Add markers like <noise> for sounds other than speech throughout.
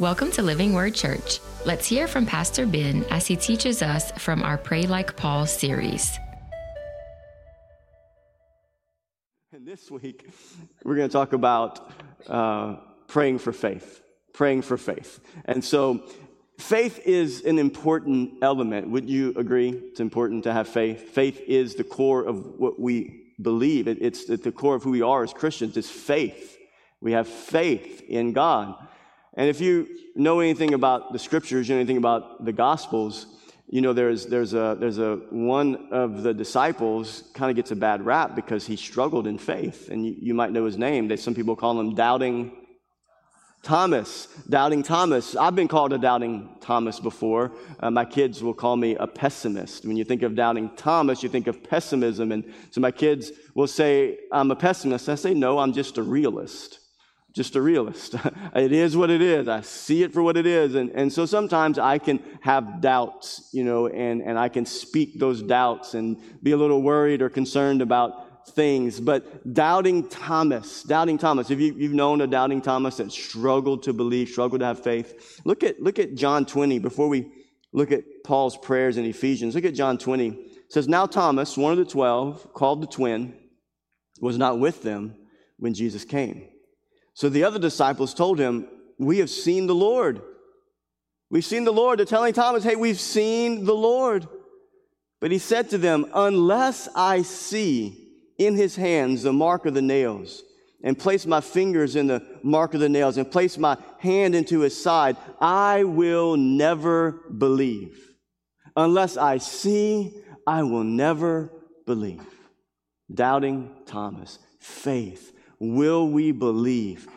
Welcome to Living Word Church. Let's hear from Pastor Ben as he teaches us from our Pray Like Paul series. And this week, we're going to talk about uh, praying for faith. Praying for faith. And so, faith is an important element. Would you agree? It's important to have faith. Faith is the core of what we believe, it's at the core of who we are as Christians, is faith. We have faith in God. And if you know anything about the scriptures, you know anything about the gospels, you know there's there's a there's a one of the disciples kind of gets a bad rap because he struggled in faith, and you, you might know his name. That some people call him doubting Thomas, doubting Thomas. I've been called a doubting Thomas before. Uh, my kids will call me a pessimist. When you think of doubting Thomas, you think of pessimism. And so my kids will say, I'm a pessimist. I say, no, I'm just a realist just a realist. <laughs> it is what it is. I see it for what it is. And, and so sometimes I can have doubts, you know, and, and I can speak those doubts and be a little worried or concerned about things. But doubting Thomas, doubting Thomas, if you, you've known a doubting Thomas that struggled to believe, struggled to have faith, look at, look at John 20 before we look at Paul's prayers in Ephesians. Look at John 20. It says, Now Thomas, one of the twelve, called the twin, was not with them when Jesus came. So the other disciples told him, We have seen the Lord. We've seen the Lord. They're telling Thomas, Hey, we've seen the Lord. But he said to them, Unless I see in his hands the mark of the nails, and place my fingers in the mark of the nails, and place my hand into his side, I will never believe. Unless I see, I will never believe. Doubting Thomas, faith Will we believe?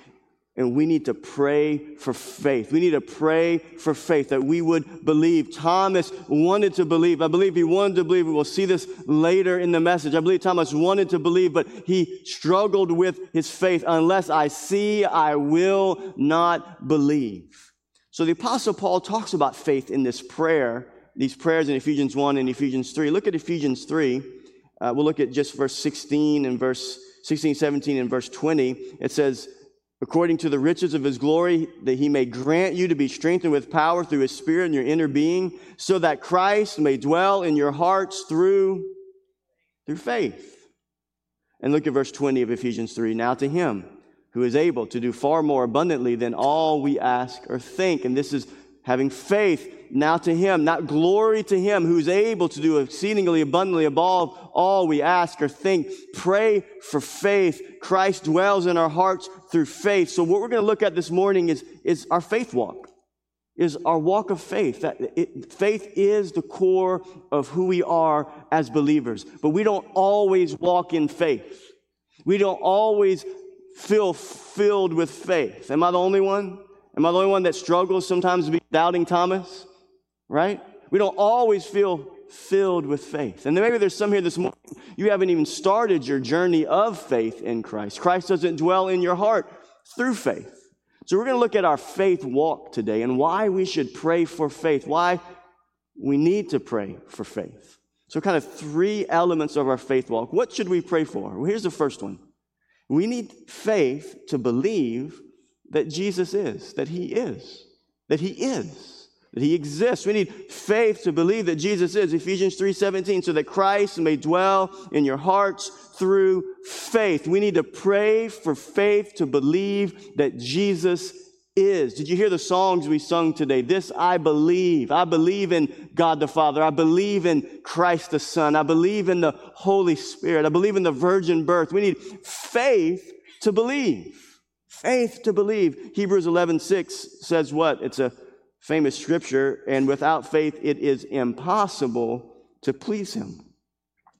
And we need to pray for faith. We need to pray for faith that we would believe. Thomas wanted to believe. I believe he wanted to believe. We'll see this later in the message. I believe Thomas wanted to believe, but he struggled with his faith. Unless I see, I will not believe. So the Apostle Paul talks about faith in this prayer, these prayers in Ephesians 1 and Ephesians 3. Look at Ephesians 3. Uh, we'll look at just verse 16 and verse 16, 17, and verse 20, it says, according to the riches of his glory, that he may grant you to be strengthened with power through his spirit in your inner being, so that Christ may dwell in your hearts through, through faith. And look at verse 20 of Ephesians 3. Now to him who is able to do far more abundantly than all we ask or think. And this is having faith now to him, not glory to him who's able to do exceedingly abundantly above all we ask or think. Pray for faith. Christ dwells in our hearts through faith. So what we're going to look at this morning is, is our faith walk, is our walk of faith. That it, faith is the core of who we are as believers, but we don't always walk in faith. We don't always feel filled with faith. Am I the only one? Am I the only one that struggles sometimes to be doubting Thomas? Right? We don't always feel filled with faith. And maybe there's some here this morning, you haven't even started your journey of faith in Christ. Christ doesn't dwell in your heart through faith. So we're going to look at our faith walk today and why we should pray for faith, why we need to pray for faith. So, kind of three elements of our faith walk. What should we pray for? Well, here's the first one we need faith to believe that Jesus is, that He is, that He is that he exists. We need faith to believe that Jesus is, Ephesians 3:17, so that Christ may dwell in your hearts through faith. We need to pray for faith to believe that Jesus is. Did you hear the songs we sung today? This I believe. I believe in God the Father. I believe in Christ the Son. I believe in the Holy Spirit. I believe in the virgin birth. We need faith to believe. Faith to believe. Hebrews 11:6 says what? It's a famous scripture, and without faith it is impossible to please him.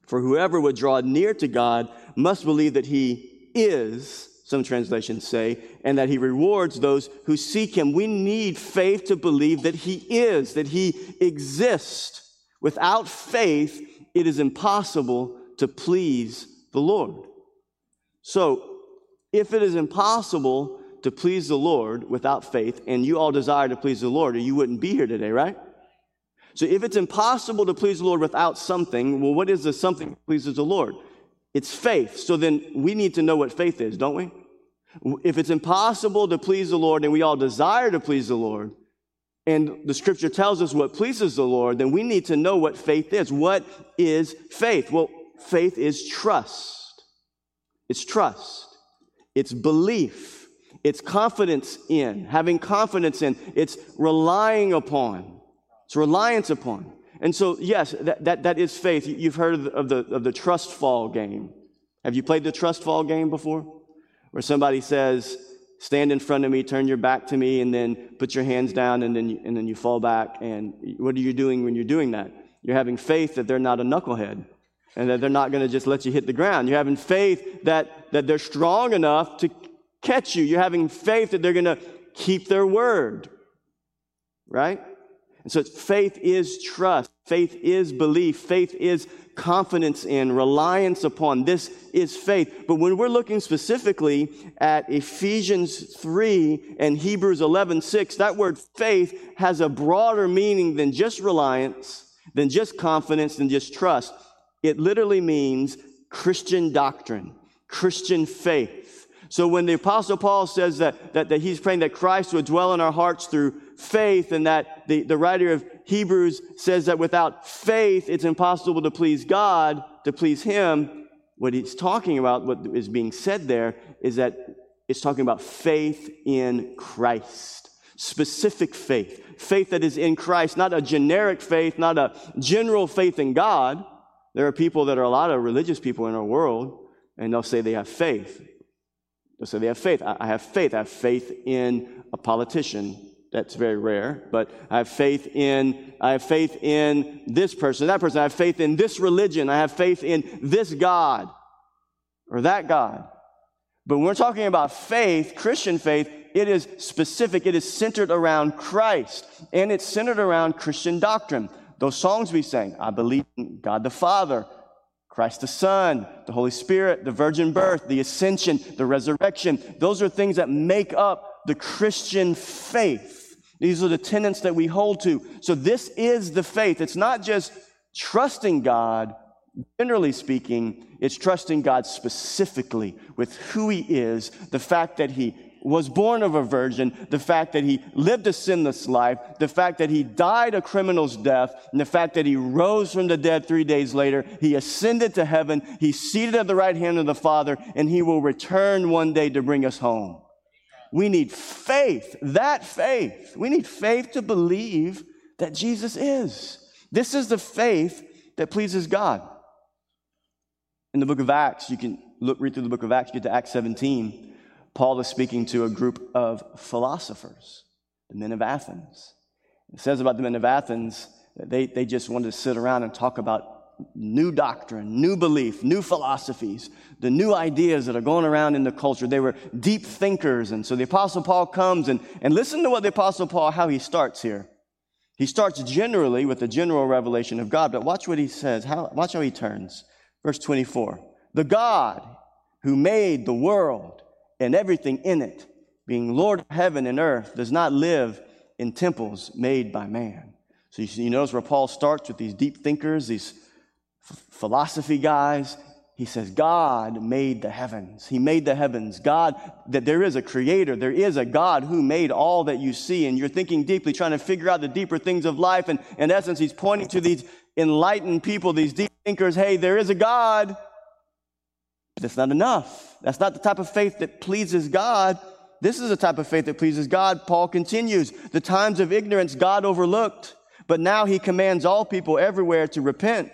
For whoever would draw near to God must believe that he is, some translations say, and that he rewards those who seek him. We need faith to believe that he is, that he exists. Without faith, it is impossible to please the Lord. So, if it is impossible to please the Lord without faith, and you all desire to please the Lord, or you wouldn't be here today, right? So if it's impossible to please the Lord without something, well, what is the something that pleases the Lord? It's faith. So then we need to know what faith is, don't we? If it's impossible to please the Lord and we all desire to please the Lord, and the scripture tells us what pleases the Lord, then we need to know what faith is. What is faith? Well, faith is trust. It's trust. It's belief. It's confidence in, having confidence in. It's relying upon. It's reliance upon. And so, yes, that, that, that is faith. You've heard of the, of the, trust fall game. Have you played the trust fall game before? Where somebody says, stand in front of me, turn your back to me, and then put your hands down, and then you, and then you fall back. And what are you doing when you're doing that? You're having faith that they're not a knucklehead and that they're not going to just let you hit the ground. You're having faith that, that they're strong enough to catch you. You're having faith that they're going to keep their word. Right? And so faith is trust. Faith is belief. Faith is confidence in, reliance upon. This is faith. But when we're looking specifically at Ephesians 3 and Hebrews 11 6, that word faith has a broader meaning than just reliance, than just confidence, than just trust. It literally means Christian doctrine, Christian faith. So when the apostle Paul says that, that, that he's praying that Christ would dwell in our hearts through faith and that the, the writer of Hebrews says that without faith, it's impossible to please God, to please him. What he's talking about, what is being said there is that it's talking about faith in Christ. Specific faith. Faith that is in Christ, not a generic faith, not a general faith in God, there are people that are a lot of religious people in our world, and they'll say they have faith. Say they have faith. I have faith. I have faith in a politician. That's very rare, but I have faith in I have faith in this person, that person. I have faith in this religion. I have faith in this God or that God. But when we're talking about faith, Christian faith, it is specific. It is centered around Christ, and it's centered around Christian doctrine. Those songs we sang, I believe in God the Father, Christ the Son, the Holy Spirit, the virgin birth, the ascension, the resurrection. Those are things that make up the Christian faith. These are the tenets that we hold to. So this is the faith. It's not just trusting God, generally speaking, it's trusting God specifically with who He is, the fact that He was born of a virgin, the fact that he lived a sinless life, the fact that he died a criminal's death, and the fact that he rose from the dead three days later, he ascended to heaven, he's seated at the right hand of the Father, and he will return one day to bring us home. We need faith, that faith. We need faith to believe that Jesus is. This is the faith that pleases God. In the book of Acts, you can look, read through the book of Acts, you get to Acts 17. Paul is speaking to a group of philosophers, the men of Athens. It says about the men of Athens that they, they just wanted to sit around and talk about new doctrine, new belief, new philosophies, the new ideas that are going around in the culture. They were deep thinkers. And so the Apostle Paul comes and, and listen to what the Apostle Paul, how he starts here. He starts generally with the general revelation of God, but watch what he says. How, watch how he turns. Verse 24. The God who made the world and everything in it, being Lord of heaven and earth, does not live in temples made by man. So you, see, you notice where Paul starts with these deep thinkers, these f- philosophy guys. He says, God made the heavens. He made the heavens. God, that there is a creator. There is a God who made all that you see. And you're thinking deeply, trying to figure out the deeper things of life. And in essence, he's pointing to these enlightened people, these deep thinkers. Hey, there is a God. But that's not enough. That's not the type of faith that pleases God. This is the type of faith that pleases God. Paul continues The times of ignorance God overlooked, but now he commands all people everywhere to repent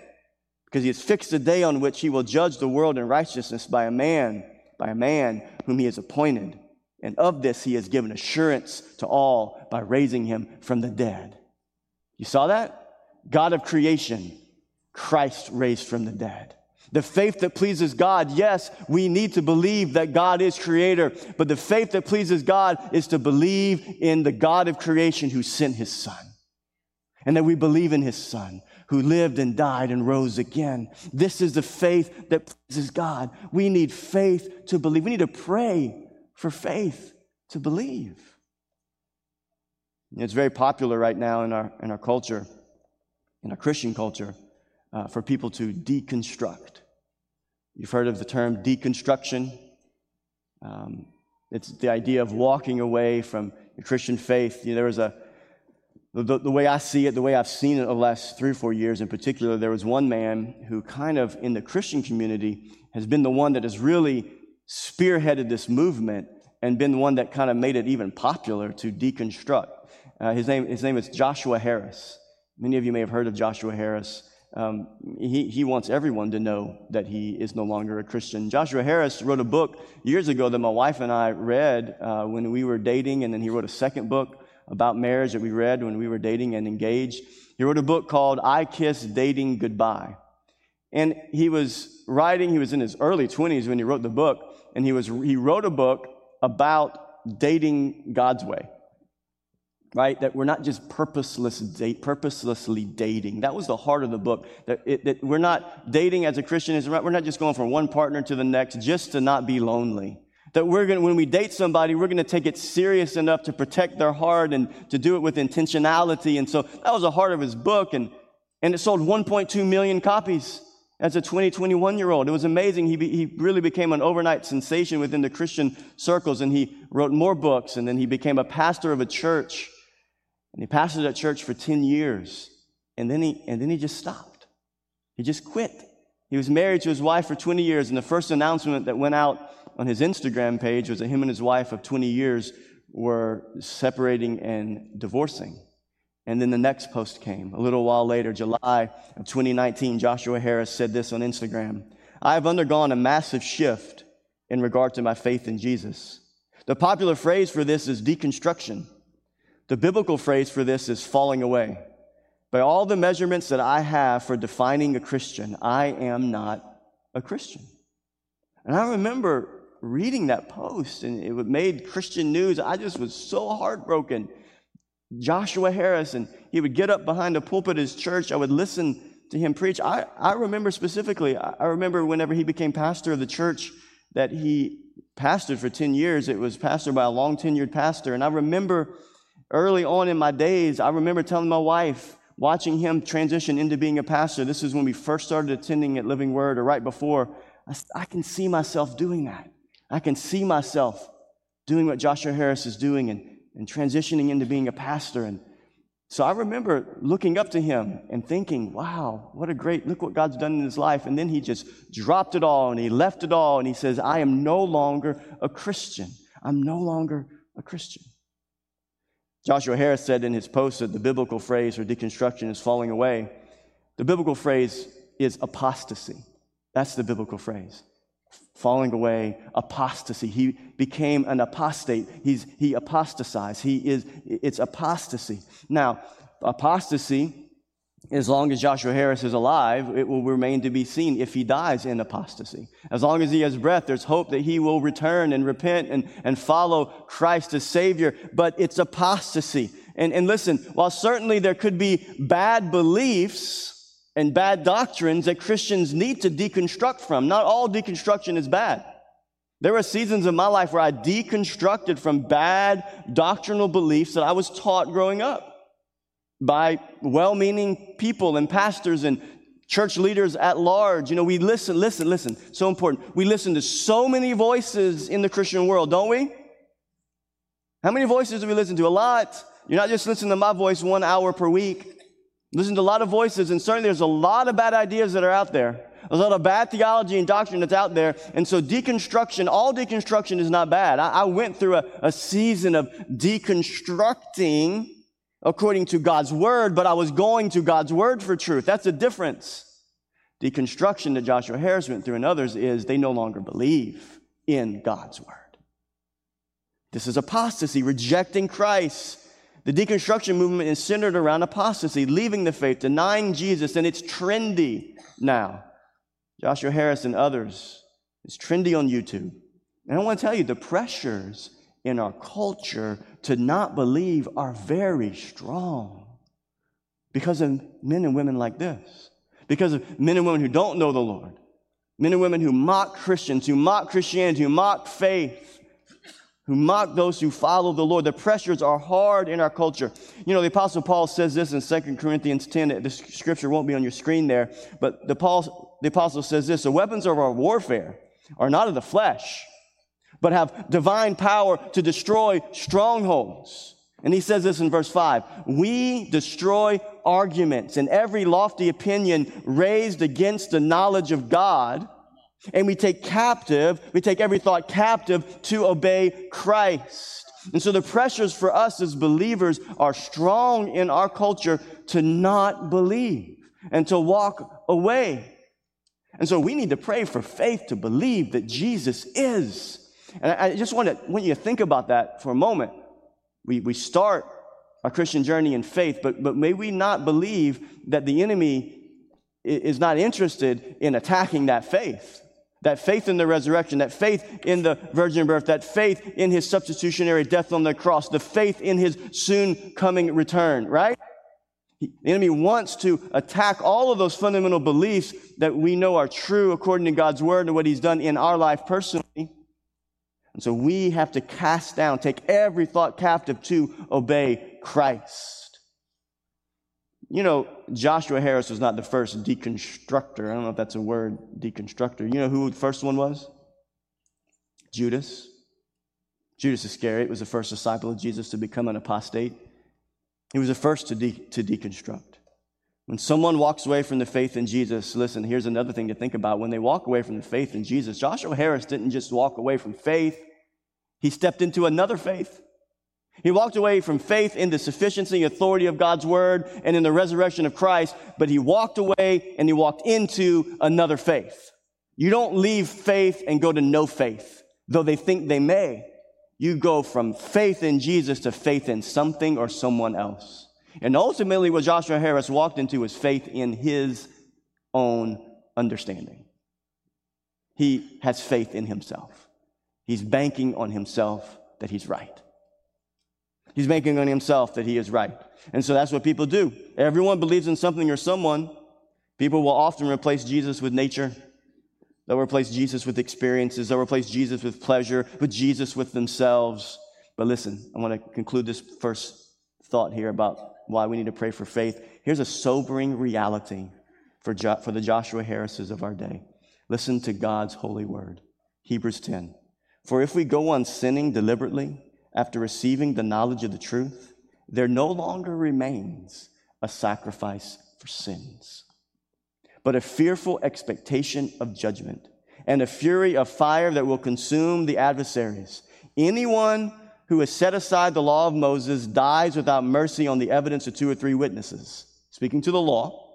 because he has fixed a day on which he will judge the world in righteousness by a man, by a man whom he has appointed. And of this he has given assurance to all by raising him from the dead. You saw that? God of creation, Christ raised from the dead. The faith that pleases God, yes, we need to believe that God is creator, but the faith that pleases God is to believe in the God of creation who sent his son. And that we believe in his son who lived and died and rose again. This is the faith that pleases God. We need faith to believe. We need to pray for faith to believe. It's very popular right now in our, in our culture, in our Christian culture, uh, for people to deconstruct. You've heard of the term deconstruction. Um, It's the idea of walking away from your Christian faith. You know, there was a, the, the way I see it, the way I've seen it over the last three or four years in particular, there was one man who kind of in the Christian community has been the one that has really spearheaded this movement and been the one that kind of made it even popular to deconstruct. Uh, his, name, his name is Joshua Harris. Many of you may have heard of Joshua Harris. Um, he, he wants everyone to know that he is no longer a Christian. Joshua Harris wrote a book years ago that my wife and I read uh, when we were dating, and then he wrote a second book about marriage that we read when we were dating and engaged. He wrote a book called I Kiss Dating Goodbye. And he was writing, he was in his early 20s when he wrote the book, and he, was, he wrote a book about dating God's way right? That we're not just purposeless date, purposelessly dating. That was the heart of the book. That, it, that we're not dating as a Christian. Is we're not just going from one partner to the next just to not be lonely. That we're going when we date somebody, we're going to take it serious enough to protect their heart and to do it with intentionality. And so that was the heart of his book. And, and it sold 1.2 million copies as a 20, 21 year old. It was amazing. He, be, he really became an overnight sensation within the Christian circles. And he wrote more books. And then he became a pastor of a church and he pastored that church for 10 years. And then he, and then he just stopped. He just quit. He was married to his wife for 20 years. And the first announcement that went out on his Instagram page was that him and his wife of 20 years were separating and divorcing. And then the next post came. A little while later, July of 2019, Joshua Harris said this on Instagram I have undergone a massive shift in regard to my faith in Jesus. The popular phrase for this is deconstruction. The biblical phrase for this is falling away. By all the measurements that I have for defining a Christian, I am not a Christian. And I remember reading that post and it made Christian news. I just was so heartbroken. Joshua Harrison, he would get up behind the pulpit of his church. I would listen to him preach. I, I remember specifically, I remember whenever he became pastor of the church that he pastored for 10 years. It was pastored by a long tenured pastor. And I remember Early on in my days, I remember telling my wife, watching him transition into being a pastor. This is when we first started attending at Living Word, or right before. I, I can see myself doing that. I can see myself doing what Joshua Harris is doing and, and transitioning into being a pastor. And so I remember looking up to him and thinking, wow, what a great, look what God's done in his life. And then he just dropped it all and he left it all and he says, I am no longer a Christian. I'm no longer a Christian. Joshua Harris said in his post that the biblical phrase for deconstruction is falling away. The biblical phrase is apostasy. That's the biblical phrase. Falling away, apostasy. He became an apostate. He's, he apostatized. He is, it's apostasy. Now, apostasy as long as Joshua Harris is alive, it will remain to be seen if he dies in apostasy. As long as he has breath, there's hope that he will return and repent and, and follow Christ as Savior, but it's apostasy. And, and listen, while certainly there could be bad beliefs and bad doctrines that Christians need to deconstruct from, not all deconstruction is bad. There were seasons in my life where I deconstructed from bad doctrinal beliefs that I was taught growing up by well meaning people and pastors and church leaders at large. You know, we listen, listen, listen. So important. We listen to so many voices in the Christian world, don't we? How many voices do we listen to? A lot. You're not just listening to my voice one hour per week. Listen to a lot of voices, and certainly there's a lot of bad ideas that are out there. There's a lot of bad theology and doctrine that's out there. And so deconstruction, all deconstruction is not bad. I, I went through a, a season of deconstructing according to God's word, but I was going to God's word for truth. That's a difference. Deconstruction that Joshua Harris went through and others is they no longer believe in God's word. This is apostasy, rejecting Christ. The deconstruction movement is centered around apostasy, leaving the faith, denying Jesus, and it's trendy now. Joshua Harris and others, it's trendy on YouTube. And I want to tell you the pressures in our culture to not believe are very strong because of men and women like this, because of men and women who don't know the Lord, men and women who mock Christians, who mock Christianity, who mock faith, who mock those who follow the Lord. The pressures are hard in our culture. You know, the Apostle Paul says this in 2 Corinthians 10. The scripture won't be on your screen there, but the, Paul, the Apostle says this The weapons of our warfare are not of the flesh but have divine power to destroy strongholds. And he says this in verse 5 We destroy arguments and every lofty opinion raised against the knowledge of God, and we take captive, we take every thought captive to obey Christ. And so the pressures for us as believers are strong in our culture to not believe and to walk away. And so we need to pray for faith to believe that Jesus is. And I just want, to, want you to think about that for a moment. We, we start our Christian journey in faith, but, but may we not believe that the enemy is not interested in attacking that faith. That faith in the resurrection, that faith in the virgin birth, that faith in his substitutionary death on the cross, the faith in his soon coming return, right? The enemy wants to attack all of those fundamental beliefs that we know are true according to God's word and what he's done in our life personally. And so we have to cast down, take every thought captive to obey Christ. You know, Joshua Harris was not the first deconstructor. I don't know if that's a word, deconstructor. You know who the first one was? Judas. Judas Iscariot was the first disciple of Jesus to become an apostate. He was the first to, de- to deconstruct. When someone walks away from the faith in Jesus, listen, here's another thing to think about. When they walk away from the faith in Jesus, Joshua Harris didn't just walk away from faith, he stepped into another faith. He walked away from faith in the sufficiency and authority of God's word and in the resurrection of Christ, but he walked away and he walked into another faith. You don't leave faith and go to no faith, though they think they may. You go from faith in Jesus to faith in something or someone else. And ultimately, what Joshua Harris walked into was faith in his own understanding. He has faith in himself. He's banking on himself that he's right. He's banking on himself that he is right. And so that's what people do. Everyone believes in something or someone. People will often replace Jesus with nature. They'll replace Jesus with experiences. They'll replace Jesus with pleasure, with Jesus with themselves. But listen, I want to conclude this first thought here about why we need to pray for faith. Here's a sobering reality for, jo- for the Joshua Harrises of our day. Listen to God's holy word. Hebrews 10. For if we go on sinning deliberately after receiving the knowledge of the truth, there no longer remains a sacrifice for sins, but a fearful expectation of judgment and a fury of fire that will consume the adversaries. Anyone who has set aside the law of Moses dies without mercy on the evidence of two or three witnesses. Speaking to the law,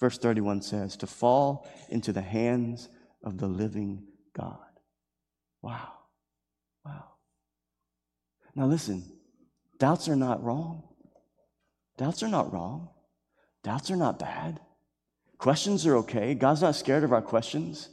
verse 31 says, to fall into the hands of the living God. Wow. Wow. Now listen, doubts are not wrong. Doubts are not wrong. Doubts are not bad. Questions are okay. God's not scared of our questions.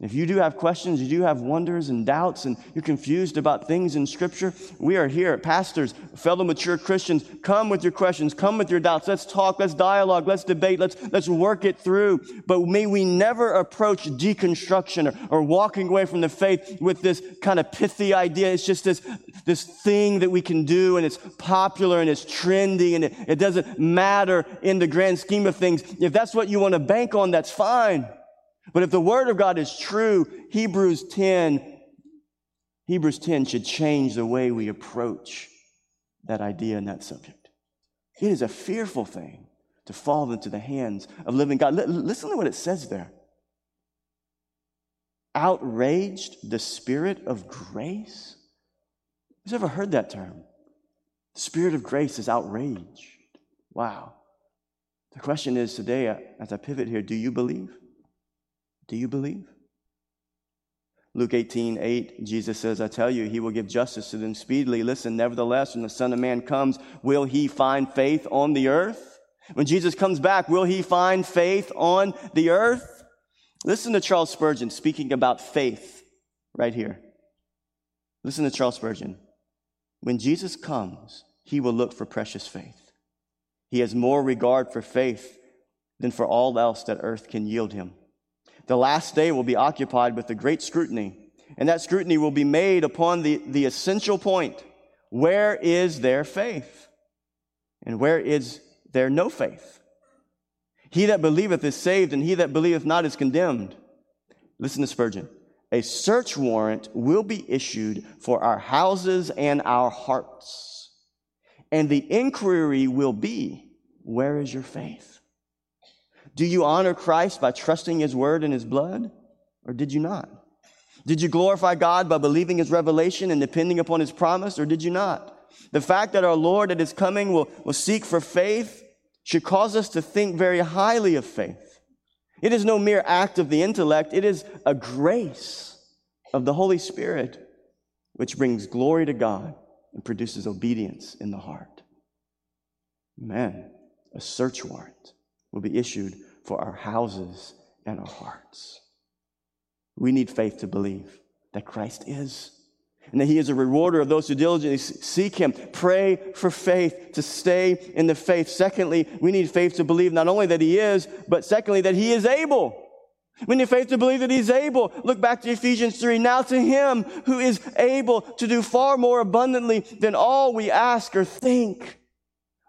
If you do have questions, you do have wonders and doubts, and you're confused about things in Scripture, we are here. Pastors, fellow mature Christians, come with your questions, come with your doubts. Let's talk, let's dialogue, let's debate, let's, let's work it through. But may we never approach deconstruction or, or walking away from the faith with this kind of pithy idea. It's just this, this thing that we can do, and it's popular and it's trendy, and it, it doesn't matter in the grand scheme of things. If that's what you want to bank on, that's fine. But if the word of God is true, Hebrews 10, Hebrews 10 should change the way we approach that idea and that subject. It is a fearful thing to fall into the hands of living God. L- listen to what it says there. Outraged the spirit of grace. Who's ever heard that term? The spirit of grace is outraged. Wow. The question is today, uh, as I pivot here, do you believe? Do you believe? Luke 18, 8, Jesus says, I tell you, he will give justice to them speedily. Listen, nevertheless, when the Son of Man comes, will he find faith on the earth? When Jesus comes back, will he find faith on the earth? Listen to Charles Spurgeon speaking about faith right here. Listen to Charles Spurgeon. When Jesus comes, he will look for precious faith. He has more regard for faith than for all else that earth can yield him. The last day will be occupied with a great scrutiny, and that scrutiny will be made upon the, the essential point where is their faith? And where is there no faith? He that believeth is saved, and he that believeth not is condemned. Listen to Spurgeon. A search warrant will be issued for our houses and our hearts. And the inquiry will be, where is your faith? Do you honor Christ by trusting his word and his blood? Or did you not? Did you glorify God by believing his revelation and depending upon his promise? Or did you not? The fact that our Lord at his coming will, will seek for faith should cause us to think very highly of faith. It is no mere act of the intellect, it is a grace of the Holy Spirit which brings glory to God and produces obedience in the heart. Amen. a search warrant will be issued for our houses and our hearts. We need faith to believe that Christ is and that he is a rewarder of those who diligently seek him. Pray for faith to stay in the faith. Secondly, we need faith to believe not only that he is, but secondly, that he is able. We need faith to believe that he's able. Look back to Ephesians 3. Now to him who is able to do far more abundantly than all we ask or think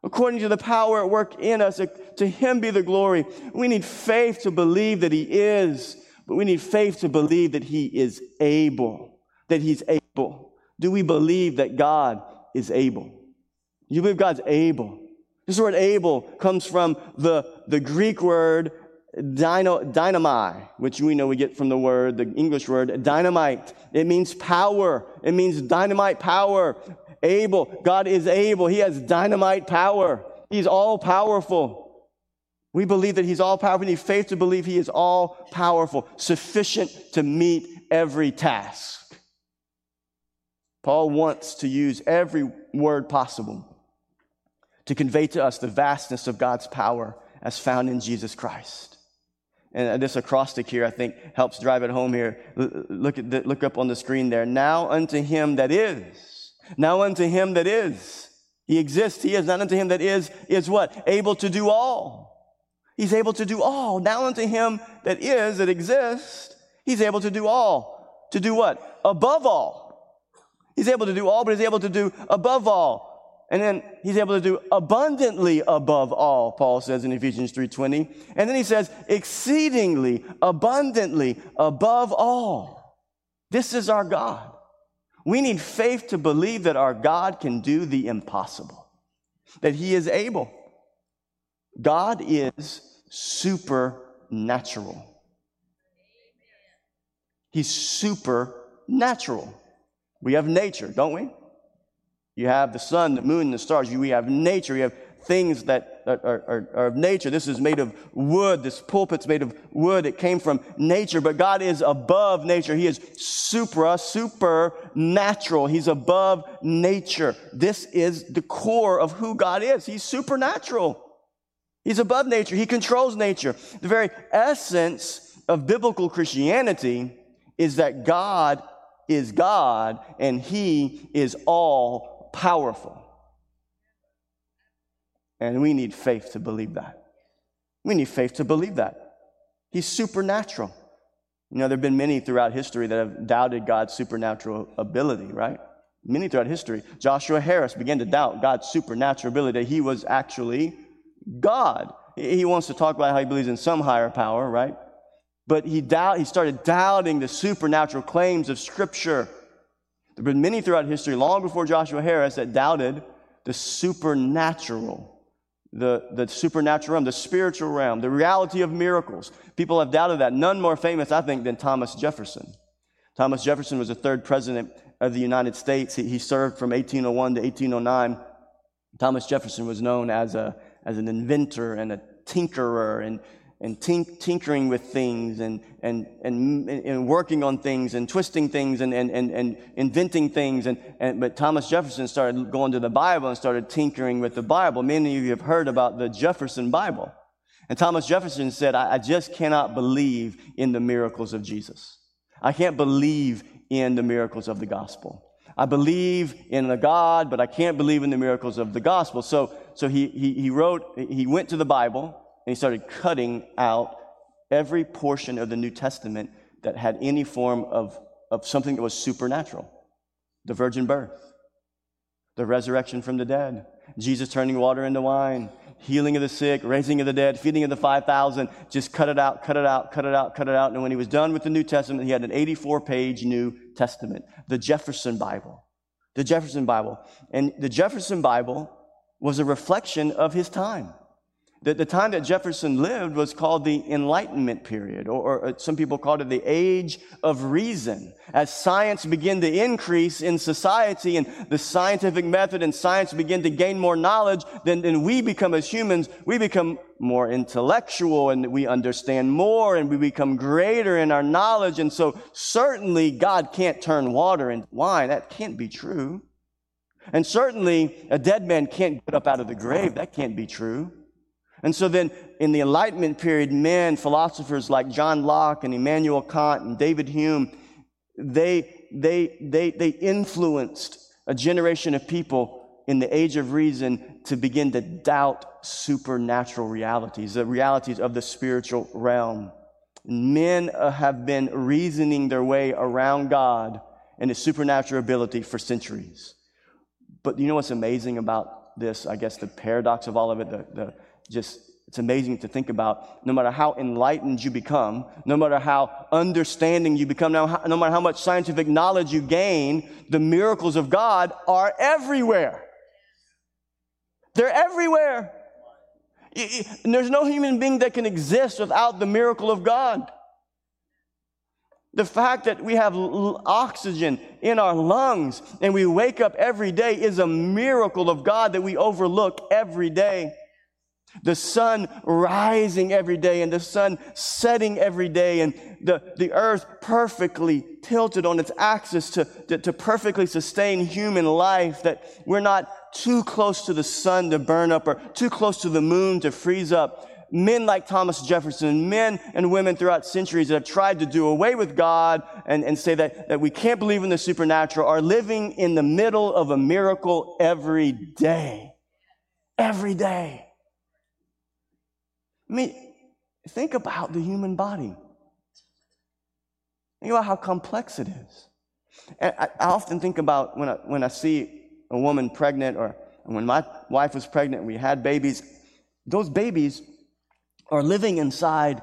according to the power at work in us. Uh, to him be the glory. We need faith to believe that he is, but we need faith to believe that he is able, that he's able. Do we believe that God is able? You believe God's able? This word able comes from the, the Greek word dyno, which we know we get from the word, the English word dynamite. It means power. It means dynamite power able. God is able. He has dynamite power. He's all powerful. We believe that He's all powerful. We need faith to believe He is all powerful, sufficient to meet every task. Paul wants to use every word possible to convey to us the vastness of God's power as found in Jesus Christ. And this acrostic here, I think, helps drive it home here. Look, at the, look up on the screen there. Now unto him that is now unto him that is. He exists. He is not unto him that is, is what? Able to do all. He's able to do all. Now unto him that is, that exists, he's able to do all. To do what? Above all. He's able to do all, but he's able to do above all. And then he's able to do abundantly above all, Paul says in Ephesians 3:20. And then he says exceedingly abundantly above all. This is our God. We need faith to believe that our God can do the impossible, that He is able. God is supernatural. He's supernatural. We have nature, don't we? You have the sun, the moon, the stars. We have nature. We have things that are, are, of nature. This is made of wood. This pulpit's made of wood. It came from nature, but God is above nature. He is supra, supernatural. He's above nature. This is the core of who God is. He's supernatural. He's above nature. He controls nature. The very essence of biblical Christianity is that God is God and He is all powerful. And we need faith to believe that. We need faith to believe that. He's supernatural. You know, there have been many throughout history that have doubted God's supernatural ability, right? Many throughout history. Joshua Harris began to doubt God's supernatural ability, that he was actually God. He wants to talk about how he believes in some higher power, right? But he, doubt, he started doubting the supernatural claims of Scripture. There have been many throughout history, long before Joshua Harris, that doubted the supernatural the, the supernatural realm, the spiritual realm, the reality of miracles. People have doubted that. None more famous, I think, than Thomas Jefferson. Thomas Jefferson was the third president of the United States. He, he served from 1801 to 1809. Thomas Jefferson was known as, a, as an inventor and a tinkerer and and tink, tinkering with things and, and, and, and working on things and twisting things and, and, and, and inventing things. And, and, but Thomas Jefferson started going to the Bible and started tinkering with the Bible. Many of you have heard about the Jefferson Bible. And Thomas Jefferson said, I, I just cannot believe in the miracles of Jesus. I can't believe in the miracles of the gospel. I believe in the God, but I can't believe in the miracles of the gospel. So, so he, he, he wrote, he went to the Bible and he started cutting out every portion of the New Testament that had any form of, of something that was supernatural the virgin birth, the resurrection from the dead, Jesus turning water into wine, healing of the sick, raising of the dead, feeding of the 5,000. Just cut it out, cut it out, cut it out, cut it out. And when he was done with the New Testament, he had an 84 page New Testament, the Jefferson Bible. The Jefferson Bible. And the Jefferson Bible was a reflection of his time. The, the time that Jefferson lived was called the Enlightenment period, or, or, uh, some people called it the Age of Reason. As science began to increase in society and the scientific method and science begin to gain more knowledge, then, then we become as humans, we become more intellectual and we understand more and we become greater in our knowledge. And so certainly God can't turn water into wine. That can't be true. And certainly a dead man can't get up out of the grave. That can't be true. And so then in the Enlightenment period, men, philosophers like John Locke and Immanuel Kant and David Hume, they, they, they, they influenced a generation of people in the age of reason to begin to doubt supernatural realities, the realities of the spiritual realm. Men uh, have been reasoning their way around God and his supernatural ability for centuries. But you know what's amazing about this? I guess the paradox of all of it, the, the just it's amazing to think about no matter how enlightened you become, no matter how understanding you become, no, matter how much scientific knowledge you gain, the miracles of God are everywhere. They're everywhere. And there's no human being that can exist without the miracle of God. The fact that we have oxygen in our lungs and we wake up every day is a miracle of God that we overlook every day. The sun rising every day and the sun setting every day and the, the earth perfectly tilted on its axis to, to, to perfectly sustain human life, that we're not too close to the sun to burn up or too close to the moon to freeze up. Men like Thomas Jefferson, men and women throughout centuries that have tried to do away with God and, and say that, that we can't believe in the supernatural are living in the middle of a miracle every day. Every day. I mean, think about the human body. Think about how complex it is. And I, often think about when I, when I see a woman pregnant, or when my wife was pregnant, we had babies. Those babies are living inside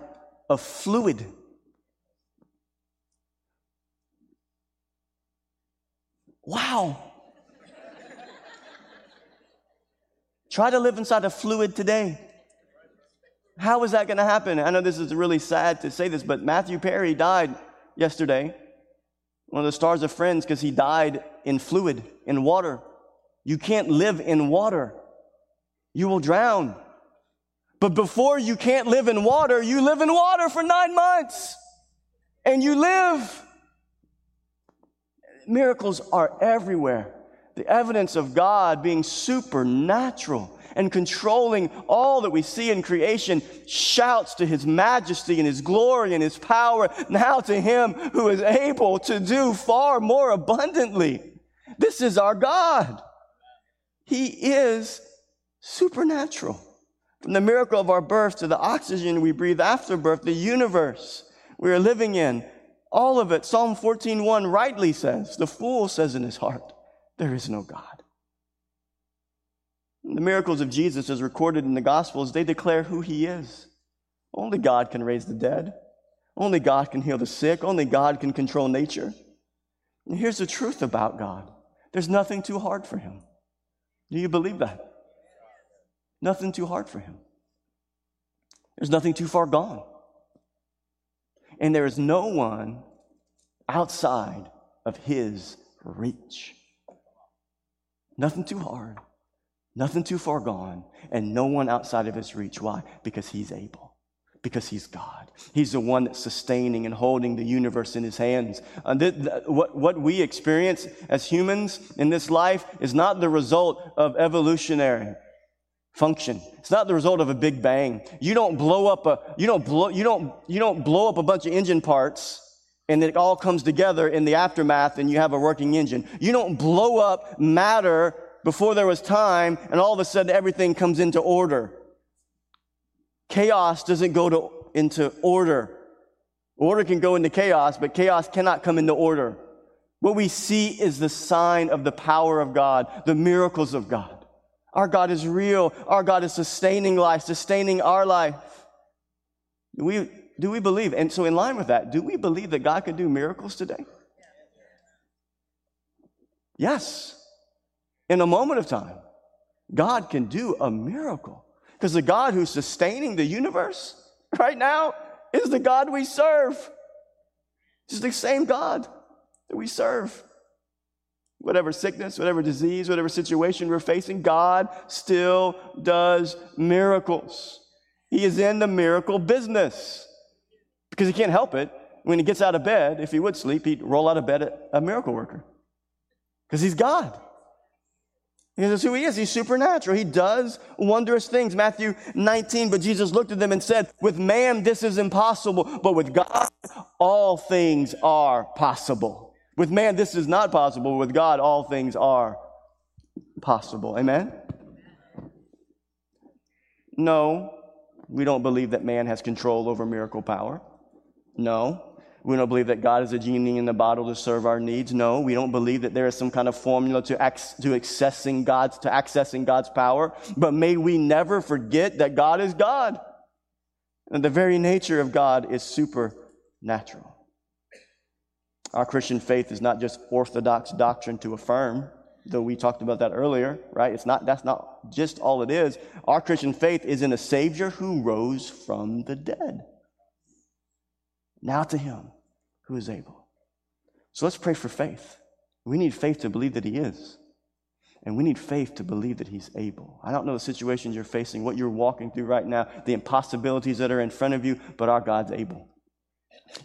a fluid. Wow. Try to live inside a fluid today. How is that going to happen? I know this is really sad to say this, but Matthew Perry died yesterday. One of the stars of Friends because he died in fluid, in water. You can't live in water. You will drown. But before you can't live in water, you live in water for nine months and you live. Miracles are everywhere. The evidence of God being supernatural and controlling all that we see in creation shouts to his majesty and his glory and his power now to him who is able to do far more abundantly. This is our God. He is supernatural. From the miracle of our birth to the oxygen we breathe after birth, the universe we are living in, all of it, Psalm 14:1 rightly says, the fool says in his heart, there is no God. The miracles of Jesus, as recorded in the Gospels, they declare who he is. Only God can raise the dead. Only God can heal the sick. Only God can control nature. And here's the truth about God there's nothing too hard for him. Do you believe that? Nothing too hard for him. There's nothing too far gone. And there is no one outside of his reach. Nothing too hard. Nothing too far gone, and no one outside of his reach. Why? Because he's able. Because he's God. He's the one that's sustaining and holding the universe in his hands. Uh, th- th- what, what we experience as humans in this life is not the result of evolutionary function. It's not the result of a big bang. You don't blow up a, you don't blow, you don't, you don't blow up a bunch of engine parts and it all comes together in the aftermath and you have a working engine. You don't blow up matter before there was time and all of a sudden everything comes into order. Chaos doesn't go to, into order. Order can go into chaos, but chaos cannot come into order. What we see is the sign of the power of God, the miracles of God. Our God is real. Our God is sustaining life, sustaining our life. Do we, do we believe? And so, in line with that, do we believe that God can do miracles today? Yes. In a moment of time, God can do a miracle. Because the God who's sustaining the universe right now is the God we serve. It's the same God that we serve. Whatever sickness, whatever disease, whatever situation we're facing, God still does miracles. He is in the miracle business because he can't help it. When he gets out of bed, if he would sleep, he'd roll out of bed a miracle worker because he's God. Because that's who he is. He's supernatural. He does wondrous things. Matthew 19, but Jesus looked at them and said, With man, this is impossible, but with God, all things are possible. With man, this is not possible. With God, all things are possible. Amen? No, we don't believe that man has control over miracle power. No. We don't believe that God is a genie in the bottle to serve our needs. No, we don't believe that there is some kind of formula to, ac- to accessing God's to accessing God's power. But may we never forget that God is God. And the very nature of God is supernatural. Our Christian faith is not just orthodox doctrine to affirm, though we talked about that earlier, right? It's not that's not just all it is. Our Christian faith is in a Savior who rose from the dead. Now to him who is able. So let's pray for faith. We need faith to believe that he is. And we need faith to believe that he's able. I don't know the situations you're facing, what you're walking through right now, the impossibilities that are in front of you, but our God's able.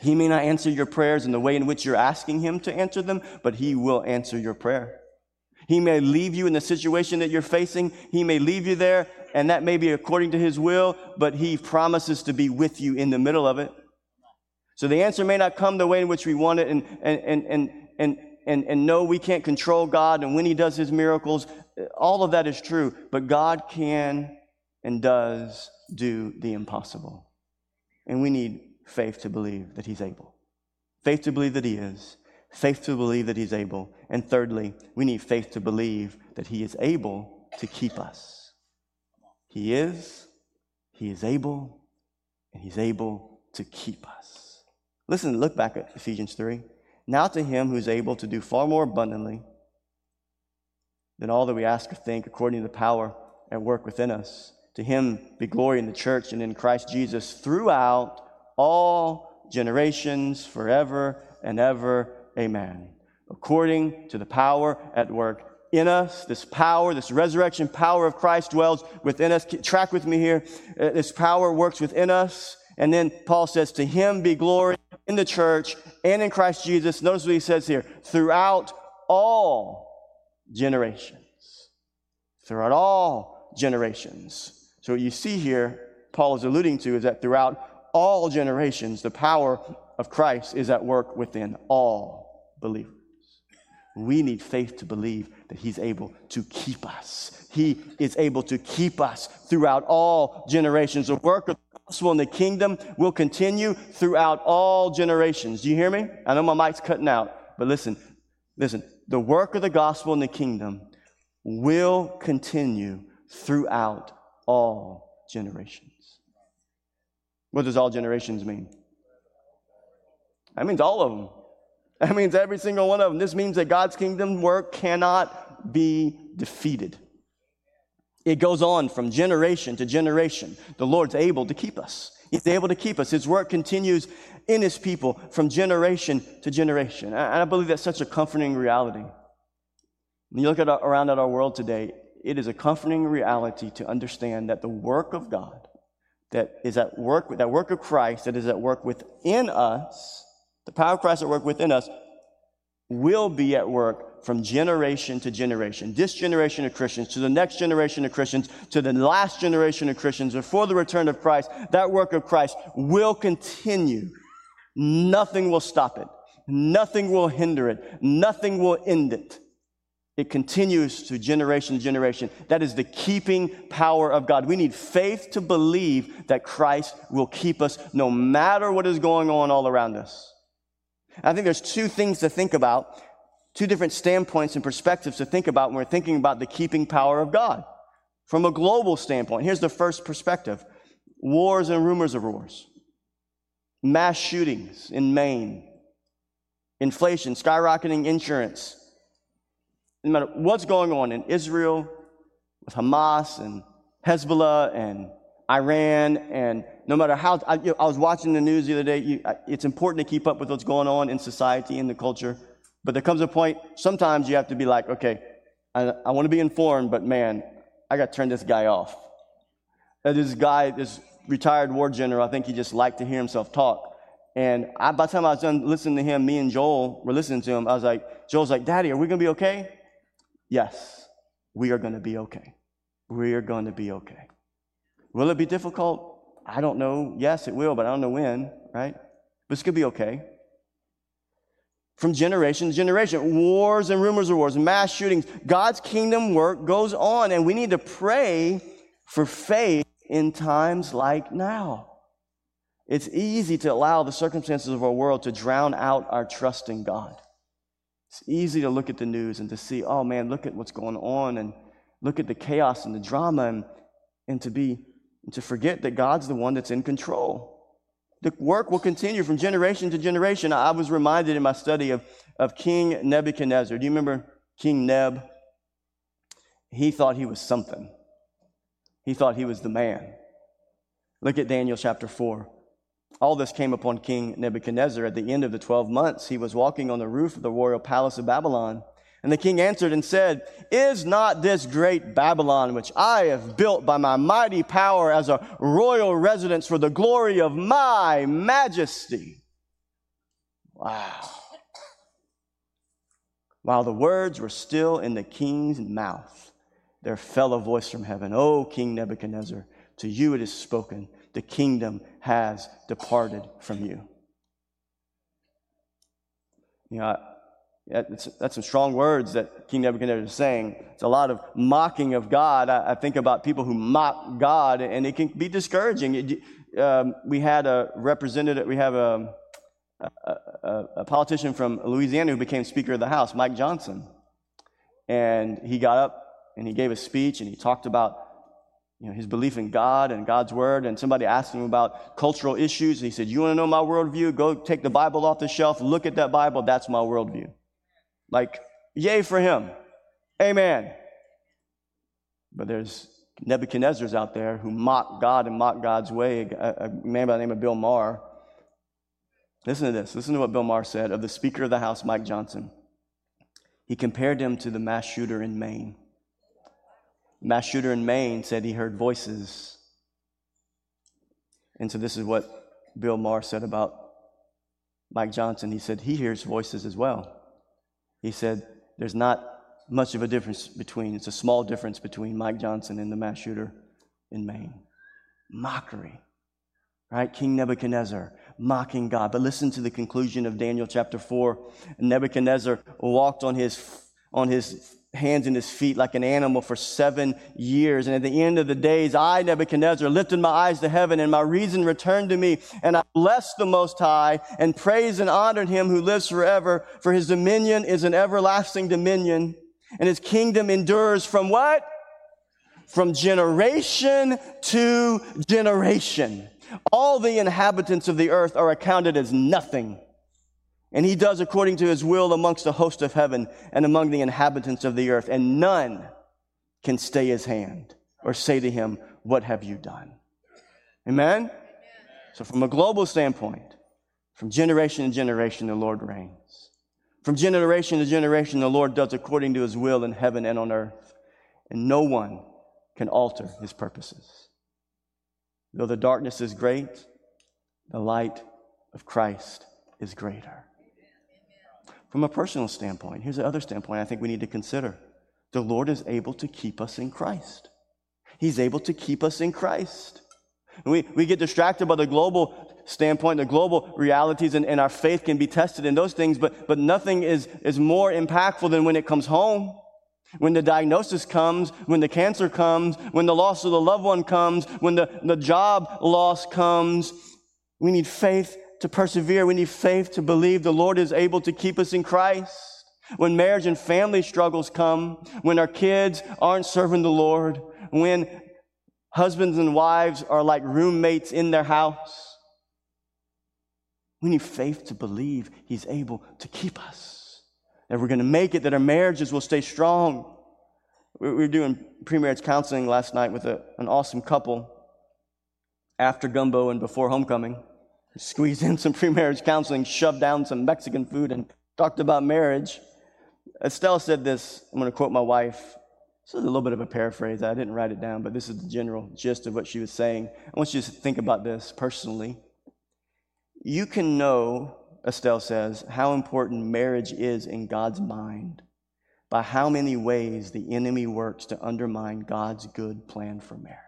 He may not answer your prayers in the way in which you're asking him to answer them, but he will answer your prayer. He may leave you in the situation that you're facing. He may leave you there, and that may be according to his will, but he promises to be with you in the middle of it. So the answer may not come the way in which we want it, and, and, and, and, and, and, and no, we can't control God, and when He does His miracles, all of that is true, but God can and does do the impossible. And we need faith to believe that He's able. Faith to believe that He is. Faith to believe that He's able. And thirdly, we need faith to believe that He is able to keep us. He is, He is able, and He's able to keep us. Listen, look back at Ephesians 3. Now to him who is able to do far more abundantly than all that we ask or think, according to the power at work within us. To him be glory in the church and in Christ Jesus throughout all generations, forever and ever. Amen. According to the power at work in us, this power, this resurrection power of Christ dwells within us. Track with me here. Uh, this power works within us. And then Paul says, To him be glory in the church and in Christ Jesus. Notice what he says here throughout all generations. Throughout all generations. So, what you see here, Paul is alluding to, is that throughout all generations, the power of Christ is at work within all believers. We need faith to believe that He's able to keep us. He is able to keep us throughout all generations. The work of gospel in the kingdom will continue throughout all generations. Do you hear me? I know my mic's cutting out, but listen, listen. The work of the gospel in the kingdom will continue throughout all generations. What does all generations mean? That means all of them. That means every single one of them. This means that God's kingdom work cannot be defeated. It goes on from generation to generation. The Lord's able to keep us. He's able to keep us. His work continues in His people from generation to generation. And I believe that's such a comforting reality. When you look at our, around at our world today, it is a comforting reality to understand that the work of God that is at work, that work of Christ that is at work within us, the power of Christ at work within us, will be at work from generation to generation. This generation of Christians to the next generation of Christians to the last generation of Christians before the return of Christ, that work of Christ will continue Nothing will stop it. Nothing will hinder it. Nothing will end it. It continues to generation to generation. That is the keeping power of God. We need faith to believe that Christ will keep us no matter what is going on all around us. I think there's two things to think about, two different standpoints and perspectives to think about when we're thinking about the keeping power of God. From a global standpoint, here's the first perspective wars and rumors of wars, mass shootings in Maine, inflation, skyrocketing insurance. No matter what's going on in Israel with Hamas and Hezbollah and Iran, and no matter how, I, you know, I was watching the news the other day, you, it's important to keep up with what's going on in society and the culture. But there comes a point, sometimes you have to be like, okay, I, I want to be informed, but man, I got to turn this guy off. Uh, this guy, this retired war general, I think he just liked to hear himself talk. And I, by the time I was done listening to him, me and Joel were listening to him. I was like, Joel's like, Daddy, are we going to be okay? Yes, we are going to be okay. We are going to be okay. Will it be difficult? I don't know. Yes, it will, but I don't know when, right? But it's going to be okay. From generation to generation, wars and rumors of wars, mass shootings, God's kingdom work goes on, and we need to pray for faith in times like now. It's easy to allow the circumstances of our world to drown out our trust in God. It's easy to look at the news and to see, oh man, look at what's going on, and look at the chaos and the drama, and, and to be and to forget that God's the one that's in control. The work will continue from generation to generation. I was reminded in my study of, of King Nebuchadnezzar. Do you remember King Neb? He thought he was something. He thought he was the man. Look at Daniel chapter 4. All this came upon King Nebuchadnezzar at the end of the 12 months. He was walking on the roof of the royal palace of Babylon. And the king answered and said, Is not this great Babylon, which I have built by my mighty power as a royal residence for the glory of my majesty? Wow. While the words were still in the king's mouth, there fell a voice from heaven, O King Nebuchadnezzar, to you it is spoken, the kingdom has departed from you. You know, that's, that's some strong words that King Nebuchadnezzar is saying. It's a lot of mocking of God. I, I think about people who mock God, and it can be discouraging. It, um, we had a representative, we have a, a, a, a politician from Louisiana who became Speaker of the House, Mike Johnson. And he got up and he gave a speech and he talked about you know, his belief in God and God's word. And somebody asked him about cultural issues. And he said, You want to know my worldview? Go take the Bible off the shelf, look at that Bible. That's my worldview. Like, yay for him. Amen. But there's Nebuchadnezzar's out there who mock God and mock God's way. A, man by the name of Bill Maher. Listen to this. Listen to what Bill Maher said of the Speaker of the House, Mike Johnson. He compared him to the mass shooter in Maine. The mass shooter in Maine said he heard voices. And so this is what Bill Maher said about Mike Johnson. He said he hears voices as well. He said, There's not much of a difference between, it's a small difference between Mike Johnson and the mass shooter in Maine. Mockery, right? King Nebuchadnezzar mocking God. But listen to the conclusion of Daniel chapter 4. Nebuchadnezzar walked on his, on his hands and his feet like an animal for seven years. And at the end of the days, I, Nebuchadnezzar, lifted my eyes to heaven and my reason returned to me. And I blessed the Most High and praised and honored him who lives forever. For his dominion is an everlasting dominion and his kingdom endures from what? From generation to generation. All the inhabitants of the earth are accounted as nothing and he does according to his will amongst the host of heaven and among the inhabitants of the earth. And none can stay his hand or say to him, What have you done? Amen? So, from a global standpoint, from generation to generation, the Lord reigns. From generation to generation, the Lord does according to his will in heaven and on earth. And no one can alter his purposes. Though the darkness is great, the light of Christ is greater. From a personal standpoint, here's the other standpoint I think we need to consider the Lord is able to keep us in Christ. He's able to keep us in Christ. We, we get distracted by the global standpoint, the global realities, and, and our faith can be tested in those things, but, but nothing is, is more impactful than when it comes home. When the diagnosis comes, when the cancer comes, when the loss of the loved one comes, when the, the job loss comes, we need faith to persevere. We need faith to believe the Lord is able to keep us in Christ. When marriage and family struggles come, when our kids aren't serving the Lord, when husbands and wives are like roommates in their house, we need faith to believe He's able to keep us that we're going to make it, that our marriages will stay strong. We were doing pre-marriage counseling last night with a, an awesome couple after gumbo and before homecoming. Squeezed in some pre-marriage counseling, shoved down some Mexican food, and talked about marriage. Estelle said this. I'm going to quote my wife. This is a little bit of a paraphrase. I didn't write it down, but this is the general gist of what she was saying. I want you to think about this personally. You can know Estelle says, how important marriage is in God's mind by how many ways the enemy works to undermine God's good plan for marriage.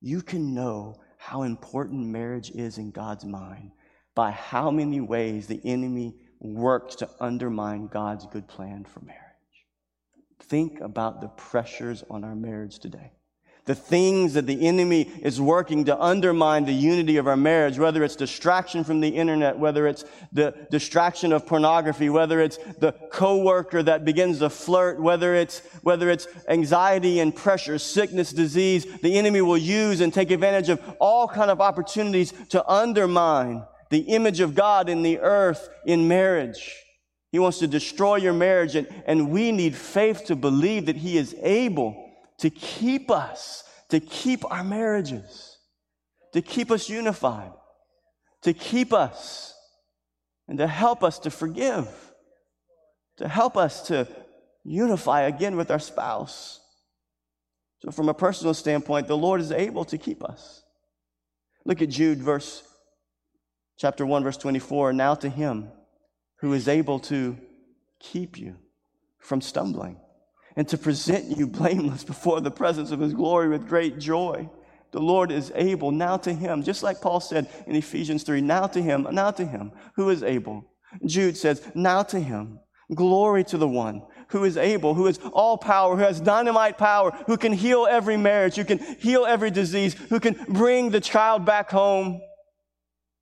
You can know how important marriage is in God's mind by how many ways the enemy works to undermine God's good plan for marriage. Think about the pressures on our marriage today the things that the enemy is working to undermine the unity of our marriage, whether it's distraction from the internet, whether it's the distraction of pornography, whether it's the coworker that begins to flirt, whether it's, whether it's anxiety and pressure, sickness, disease, the enemy will use and take advantage of all kind of opportunities to undermine the image of God in the earth in marriage. He wants to destroy your marriage and, and we need faith to believe that he is able to keep us, to keep our marriages, to keep us unified, to keep us, and to help us to forgive, to help us to unify again with our spouse. So, from a personal standpoint, the Lord is able to keep us. Look at Jude, verse chapter 1, verse 24. Now to him who is able to keep you from stumbling and to present you blameless before the presence of his glory with great joy. The Lord is able now to him, just like Paul said in Ephesians 3, now to him, now to him, who is able. Jude says, now to him, glory to the one who is able, who is all power, who has dynamite power, who can heal every marriage, who can heal every disease, who can bring the child back home,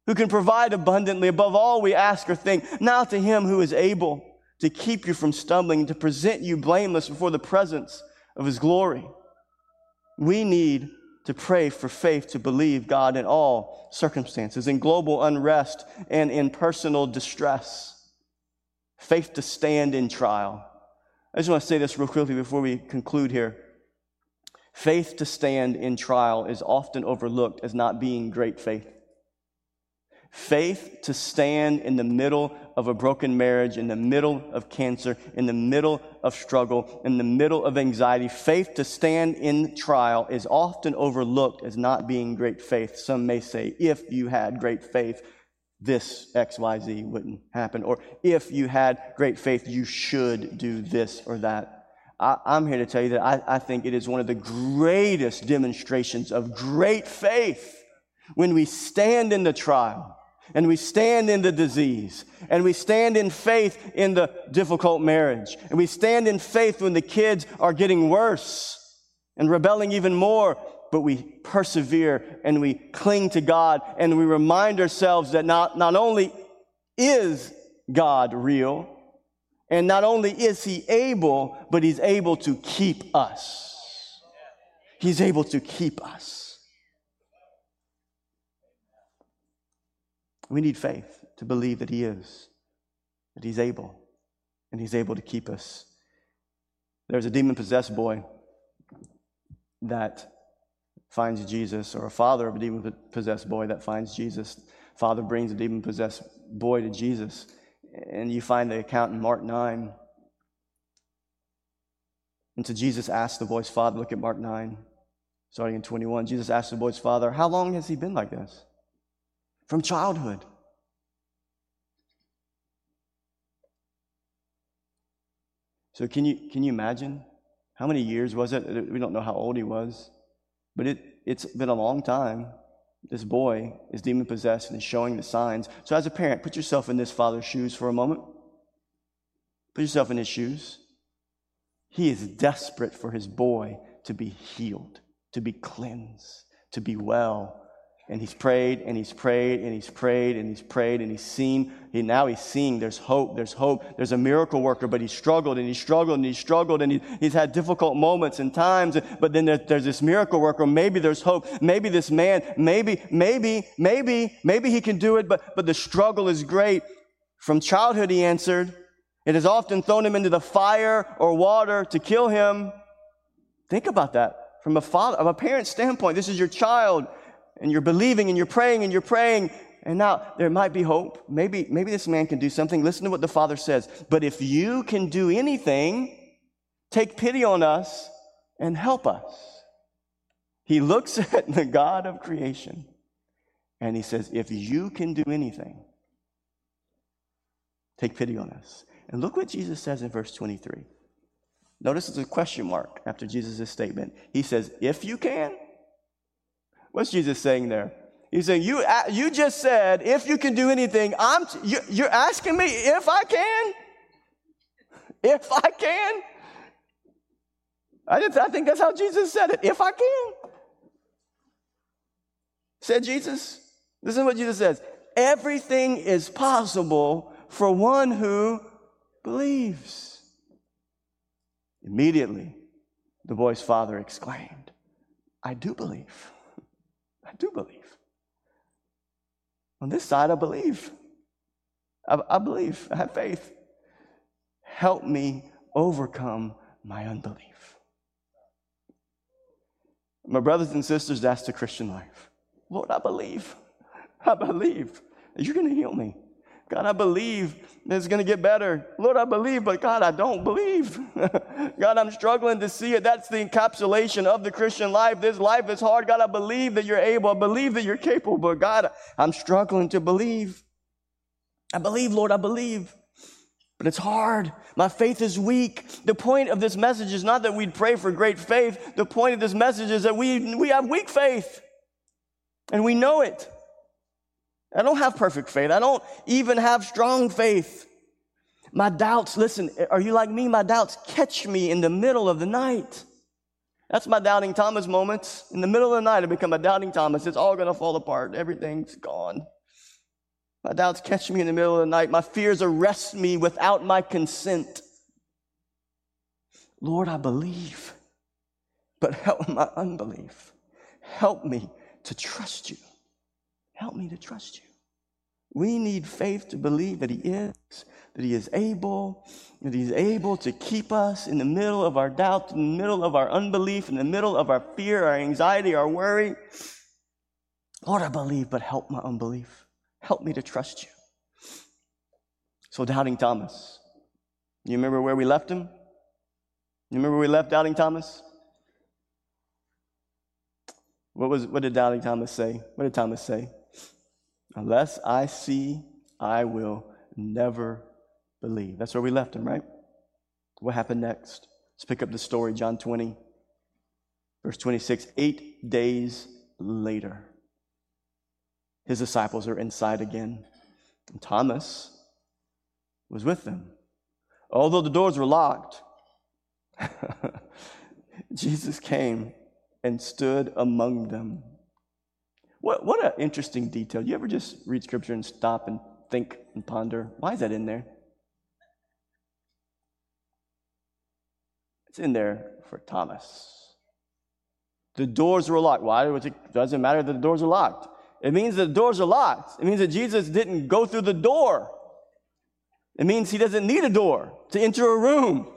who can provide abundantly above all we ask or think. Now to him who is able to keep you from stumbling, to present you blameless before the presence of His glory. We need to pray for faith to believe God in all circumstances, in global unrest and in personal distress. Faith to stand in trial. I just want to say this real quickly before we conclude here. Faith to stand in trial is often overlooked as not being great faith. Faith to stand in the middle of a broken marriage, in the middle of cancer, in the middle of struggle, in the middle of anxiety. Faith to stand in trial is often overlooked as not being great faith. Some may say, if you had great faith, this XYZ wouldn't happen. Or if you had great faith, you should do this or that. I, am here to tell you that I, I think it is one of the greatest demonstrations of great faith when we stand in the trial and we stand in the disease, and we stand in faith in the difficult marriage, and we stand in faith when the kids are getting worse and rebelling even more, but we persevere and we cling to God and we remind ourselves that not, not only is God real, and not only is He able, but He's able to keep us. He's able to keep us. We need faith to believe that He is, that He's able, and He's able to keep us. There's a demon possessed boy that finds Jesus, or a father of a demon possessed boy that finds Jesus. Father brings a demon possessed boy to Jesus, and you find the account in Mark 9. And so Jesus asked the boy's father, look at Mark 9, starting in 21. Jesus asked the boy's father, How long has he been like this? From childhood. So can you can you imagine how many years was it? We don't know how old he was, but it it's been a long time This boy is demon possessed and is showing the signs. So, as a parent, put yourself in this father's shoes for a moment. Put yourself in his shoes. He is desperate for his boy to be healed, to be cleansed, to be well. And he's prayed and he's prayed and he's prayed and he's prayed and he's seen. He, now he's seeing there's hope, there's hope. There's a miracle worker, but he struggled and he struggled and he struggled and he, he's had difficult moments and times. But then there, there's this miracle worker. Maybe there's hope. Maybe this man, maybe, maybe, maybe, maybe he can do it, but, but the struggle is great. From childhood, he answered. It has often thrown him into the fire or water to kill him. Think about that from a father, of a parent's standpoint. This is your child, and you're believing and you're praying and you're praying, and now there might be hope. Maybe, maybe this man can do something. Listen to what the father says. But if you can do anything, take pity on us and help us. He looks <laughs> at the God of creation and he says, If you can do anything, take pity on us. And look what Jesus says in verse 23. Notice it's a question mark after Jesus' statement. He says, If you can. What's Jesus saying there? He's saying, You, you just said, if you can do anything, I'm, you, you're asking me if I can? If I can? I, just, I think that's how Jesus said it. If I can. Said Jesus. Listen to what Jesus says. Everything is possible for one who believes. Immediately, the boy's father exclaimed, I do believe. I do believe. On this side, I believe. I, I believe. I have faith. Help me overcome my unbelief. My brothers and sisters, that's the Christian life. Lord, I believe. I believe that you're going to heal me. God, I believe it's going to get better. Lord, I believe, but God, I don't believe. <laughs> God, I'm struggling to see it. That's the encapsulation of the Christian life. This life is hard. God, I believe that you're able. I believe that you're capable, but God, I'm struggling to believe. I believe, Lord, I believe. But it's hard. My faith is weak. The point of this message is not that we'd pray for great faith. The point of this message is that we, we have weak faith. And we know it. I don't have perfect faith. I don't even have strong faith. My doubts, listen, are you like me? My doubts catch me in the middle of the night. That's my doubting Thomas moments. In the middle of the night, I become a doubting Thomas. It's all going to fall apart. Everything's gone. My doubts catch me in the middle of the night. My fears arrest me without my consent. Lord, I believe, but help my unbelief. Help me to trust you. Help me to trust you. We need faith to believe that He is, that He is able, that He's able to keep us in the middle of our doubt, in the middle of our unbelief, in the middle of our fear, our anxiety, our worry. Lord, I believe, but help my unbelief. Help me to trust you. So, doubting Thomas. You remember where we left him? You remember we left doubting Thomas? What, was, what did doubting Thomas say? What did Thomas say? Unless I see, I will never believe. That's where we left him, right? What happened next? Let's pick up the story, John 20, verse 26. Eight days later, his disciples are inside again. And Thomas was with them. Although the doors were locked, <laughs> Jesus came and stood among them. What, what an interesting detail. You ever just read scripture and stop and think and ponder? Why is that in there? It's in there for Thomas. The doors were locked. Why? It doesn't matter that the doors are locked. It means that the doors are locked. It means that Jesus didn't go through the door. It means he doesn't need a door to enter a room.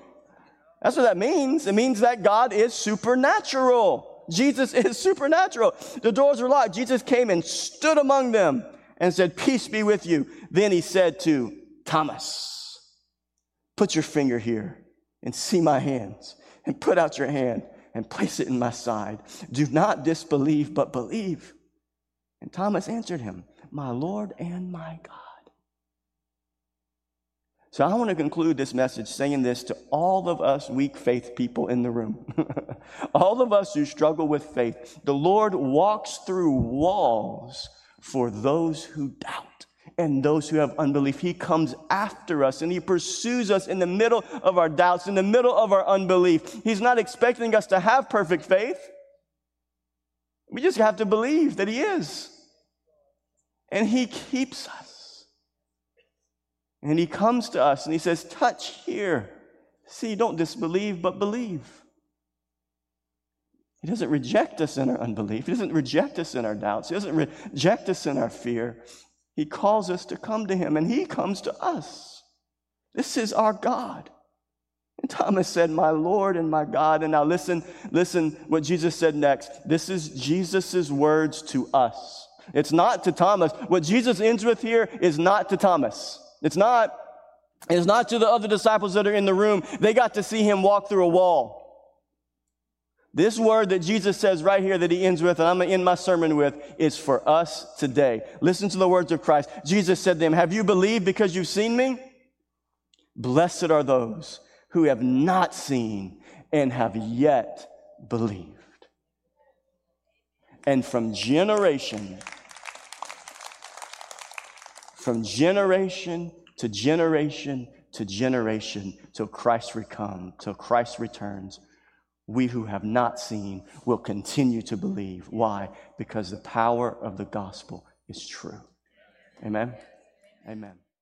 That's what that means. It means that God is supernatural. Jesus is <laughs> supernatural. The doors were locked. Jesus came and stood among them and said, Peace be with you. Then he said to Thomas, Put your finger here and see my hands, and put out your hand and place it in my side. Do not disbelieve, but believe. And Thomas answered him, My Lord and my God. So I want to conclude this message saying this to all of us weak faith people in the room. <laughs> all of us who struggle with faith. The Lord walks through walls for those who doubt and those who have unbelief. He comes after us and he pursues us in the middle of our doubts, in the middle of our unbelief. He's not expecting us to have perfect faith. We just have to believe that he is. And he keeps us. And he comes to us and he says, Touch here. See, don't disbelieve, but believe. He doesn't reject us in our unbelief. He doesn't reject us in our doubts. He doesn't reject us in our fear. He calls us to come to him, and he comes to us. This is our God. And Thomas said, My Lord and my God. And now listen, listen what Jesus said next. This is Jesus' words to us. It's not to Thomas. What Jesus ends with here is not to Thomas. It's not. It's not to the other disciples that are in the room. They got to see him walk through a wall. This word that Jesus says right here that he ends with, and I'm going to end my sermon with, is for us today. Listen to the words of Christ. Jesus said to them, Have you believed because you've seen me? Blessed are those who have not seen and have yet believed. And from generation from generation to generation to generation till Christ come, till Christ returns. We who have not seen will continue to believe. Why? Because the power of the gospel is true. Amen. Amen.